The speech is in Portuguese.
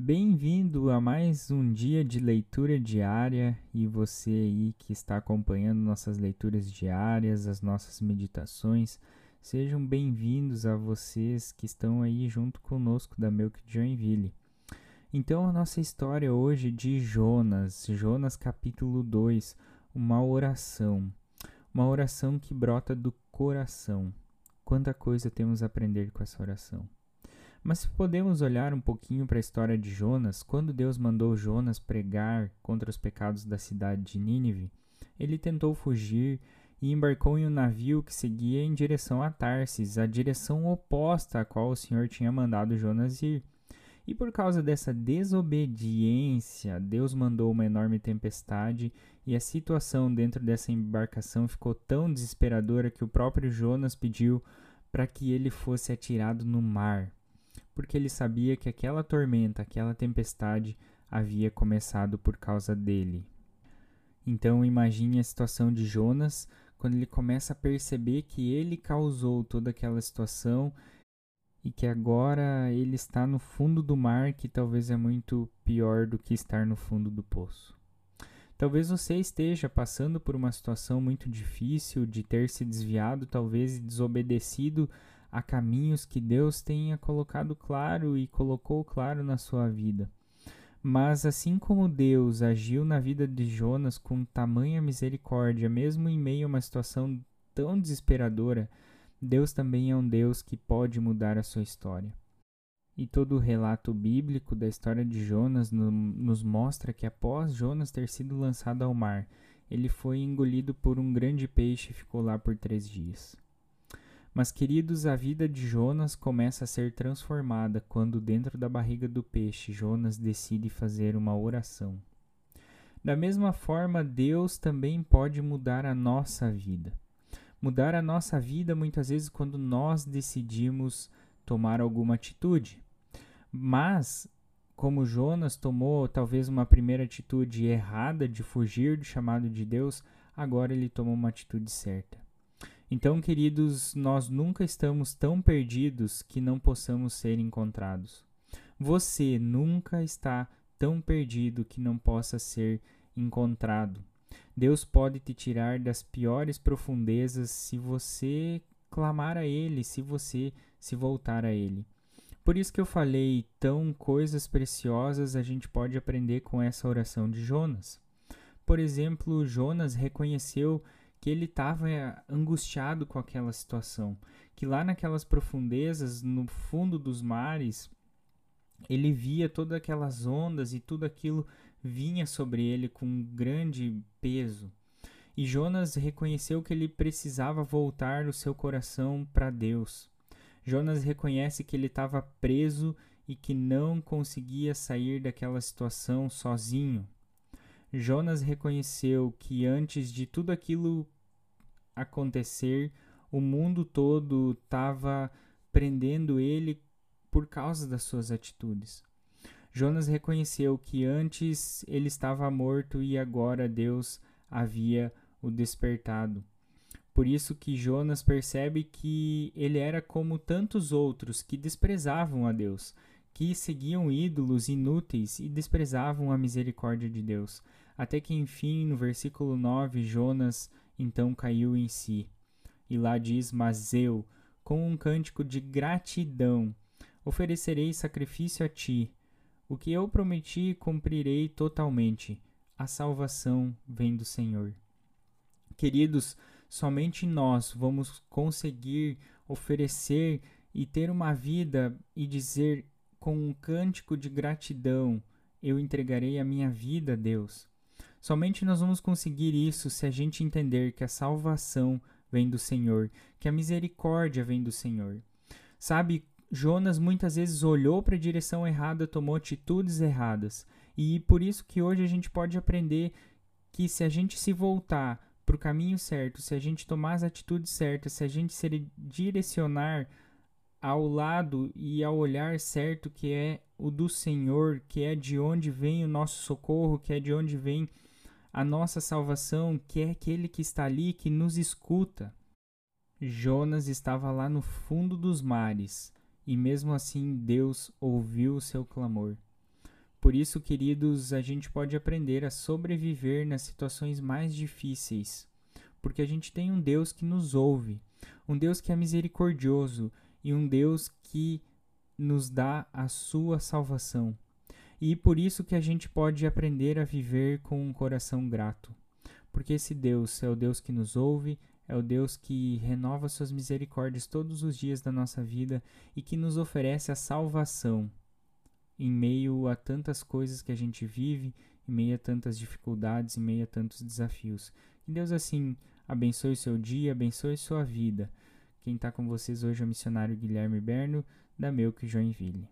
Bem-vindo a mais um dia de leitura diária e você aí que está acompanhando nossas leituras diárias, as nossas meditações, sejam bem-vindos a vocês que estão aí junto conosco da Milk Joinville. Então, a nossa história hoje de Jonas, Jonas capítulo 2, uma oração. Uma oração que brota do coração. Quanta coisa temos a aprender com essa oração. Mas se podemos olhar um pouquinho para a história de Jonas, quando Deus mandou Jonas pregar contra os pecados da cidade de Nínive, ele tentou fugir e embarcou em um navio que seguia em direção a Tarsis, a direção oposta à qual o Senhor tinha mandado Jonas ir. E por causa dessa desobediência, Deus mandou uma enorme tempestade e a situação dentro dessa embarcação ficou tão desesperadora que o próprio Jonas pediu para que ele fosse atirado no mar porque ele sabia que aquela tormenta, aquela tempestade havia começado por causa dele. Então imagine a situação de Jonas quando ele começa a perceber que ele causou toda aquela situação e que agora ele está no fundo do mar, que talvez é muito pior do que estar no fundo do poço. Talvez você esteja passando por uma situação muito difícil de ter se desviado, talvez desobedecido a caminhos que Deus tenha colocado claro e colocou claro na sua vida. Mas assim como Deus agiu na vida de Jonas com tamanha misericórdia, mesmo em meio a uma situação tão desesperadora, Deus também é um Deus que pode mudar a sua história. E todo o relato bíblico da história de Jonas no, nos mostra que após Jonas ter sido lançado ao mar, ele foi engolido por um grande peixe e ficou lá por três dias. Mas, queridos, a vida de Jonas começa a ser transformada quando, dentro da barriga do peixe, Jonas decide fazer uma oração. Da mesma forma, Deus também pode mudar a nossa vida. Mudar a nossa vida muitas vezes quando nós decidimos tomar alguma atitude. Mas, como Jonas tomou talvez uma primeira atitude errada de fugir do chamado de Deus, agora ele toma uma atitude certa. Então, queridos, nós nunca estamos tão perdidos que não possamos ser encontrados. Você nunca está tão perdido que não possa ser encontrado. Deus pode te tirar das piores profundezas se você clamar a Ele, se você se voltar a Ele. Por isso que eu falei, tão coisas preciosas a gente pode aprender com essa oração de Jonas. Por exemplo, Jonas reconheceu que ele estava eh, angustiado com aquela situação, que lá naquelas profundezas, no fundo dos mares, ele via todas aquelas ondas e tudo aquilo vinha sobre ele com um grande peso. E Jonas reconheceu que ele precisava voltar o seu coração para Deus. Jonas reconhece que ele estava preso e que não conseguia sair daquela situação sozinho. Jonas reconheceu que antes de tudo aquilo acontecer, o mundo todo estava prendendo ele por causa das suas atitudes. Jonas reconheceu que antes ele estava morto e agora Deus havia o despertado. Por isso que Jonas percebe que ele era como tantos outros que desprezavam a Deus, que seguiam ídolos inúteis e desprezavam a misericórdia de Deus. Até que, enfim, no versículo 9, Jonas então caiu em si. E lá diz: Mas eu, com um cântico de gratidão, oferecerei sacrifício a ti. O que eu prometi cumprirei totalmente. A salvação vem do Senhor. Queridos, somente nós vamos conseguir oferecer e ter uma vida e dizer com um cântico de gratidão: Eu entregarei a minha vida a Deus. Somente nós vamos conseguir isso se a gente entender que a salvação vem do Senhor, que a misericórdia vem do Senhor. Sabe, Jonas muitas vezes olhou para a direção errada, tomou atitudes erradas. E por isso que hoje a gente pode aprender que se a gente se voltar para o caminho certo, se a gente tomar as atitudes certas, se a gente se direcionar ao lado e ao olhar certo que é o do Senhor, que é de onde vem o nosso socorro, que é de onde vem a nossa salvação, que é aquele que está ali, que nos escuta. Jonas estava lá no fundo dos mares, e mesmo assim Deus ouviu o seu clamor. Por isso, queridos, a gente pode aprender a sobreviver nas situações mais difíceis, porque a gente tem um Deus que nos ouve, um Deus que é misericordioso e um Deus que nos dá a sua salvação. E por isso que a gente pode aprender a viver com um coração grato. Porque esse Deus é o Deus que nos ouve, é o Deus que renova suas misericórdias todos os dias da nossa vida e que nos oferece a salvação em meio a tantas coisas que a gente vive, em meio a tantas dificuldades, em meio a tantos desafios. Que Deus assim abençoe seu dia, abençoe sua vida. Quem está com vocês hoje é o missionário Guilherme Berno, da Melk Joinville.